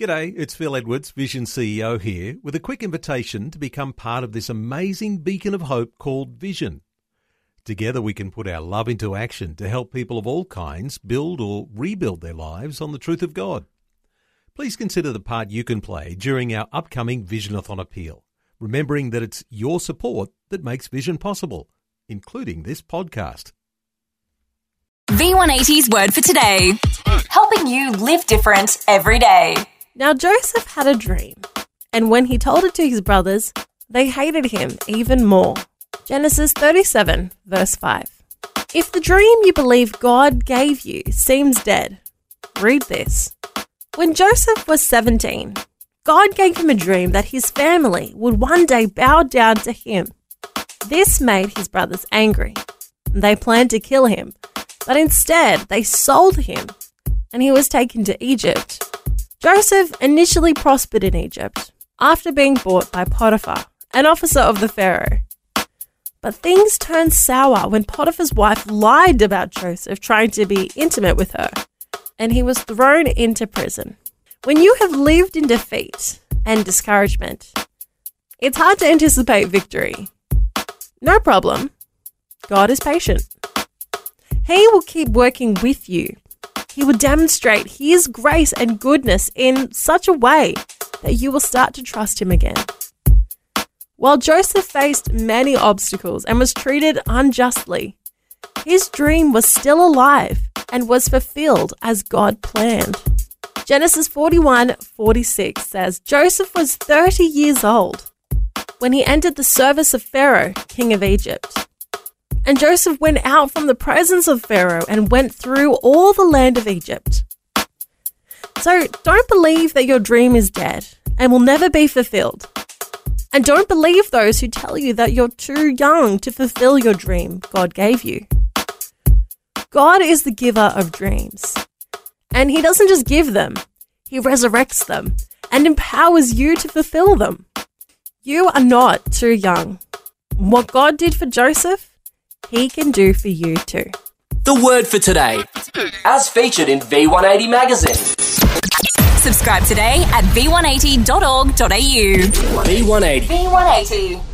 G'day, it's Phil Edwards, Vision CEO here, with a quick invitation to become part of this amazing beacon of hope called Vision. Together we can put our love into action to help people of all kinds build or rebuild their lives on the truth of God. Please consider the part you can play during our upcoming Visionathon appeal, remembering that it's your support that makes Vision possible, including this podcast. V180's word for today, helping you live different every day. Now Joseph had a dream, and when he told it to his brothers, they hated him even more. Genesis 37, verse 5. If the dream you believe God gave you seems dead, read this. When Joseph was 17, God gave him a dream that his family would one day bow down to him. This made his brothers angry. They planned to kill him, but instead they sold him, and he was taken to Egypt. Joseph initially prospered in Egypt after being bought by Potiphar, an officer of the Pharaoh. But things turned sour when Potiphar's wife lied about Joseph trying to be intimate with her, and he was thrown into prison. When you have lived in defeat and discouragement, it's hard to anticipate victory. No problem. God is patient. He will keep working with you he will demonstrate His grace and goodness in such a way that you will start to trust Him again. While Joseph faced many obstacles and was treated unjustly, his dream was still alive and was fulfilled as God planned. Genesis 41 46 says Joseph was 30 years old when he entered the service of Pharaoh, king of Egypt. And Joseph went out from the presence of Pharaoh and went through all the land of Egypt. So don't believe that your dream is dead and will never be fulfilled. And don't believe those who tell you that you're too young to fulfill your dream God gave you. God is the giver of dreams. And He doesn't just give them, He resurrects them and empowers you to fulfill them. You are not too young. What God did for Joseph, he can do for you too. The word for today, as featured in V180 magazine. Subscribe today at v180.org.au. V180. V180.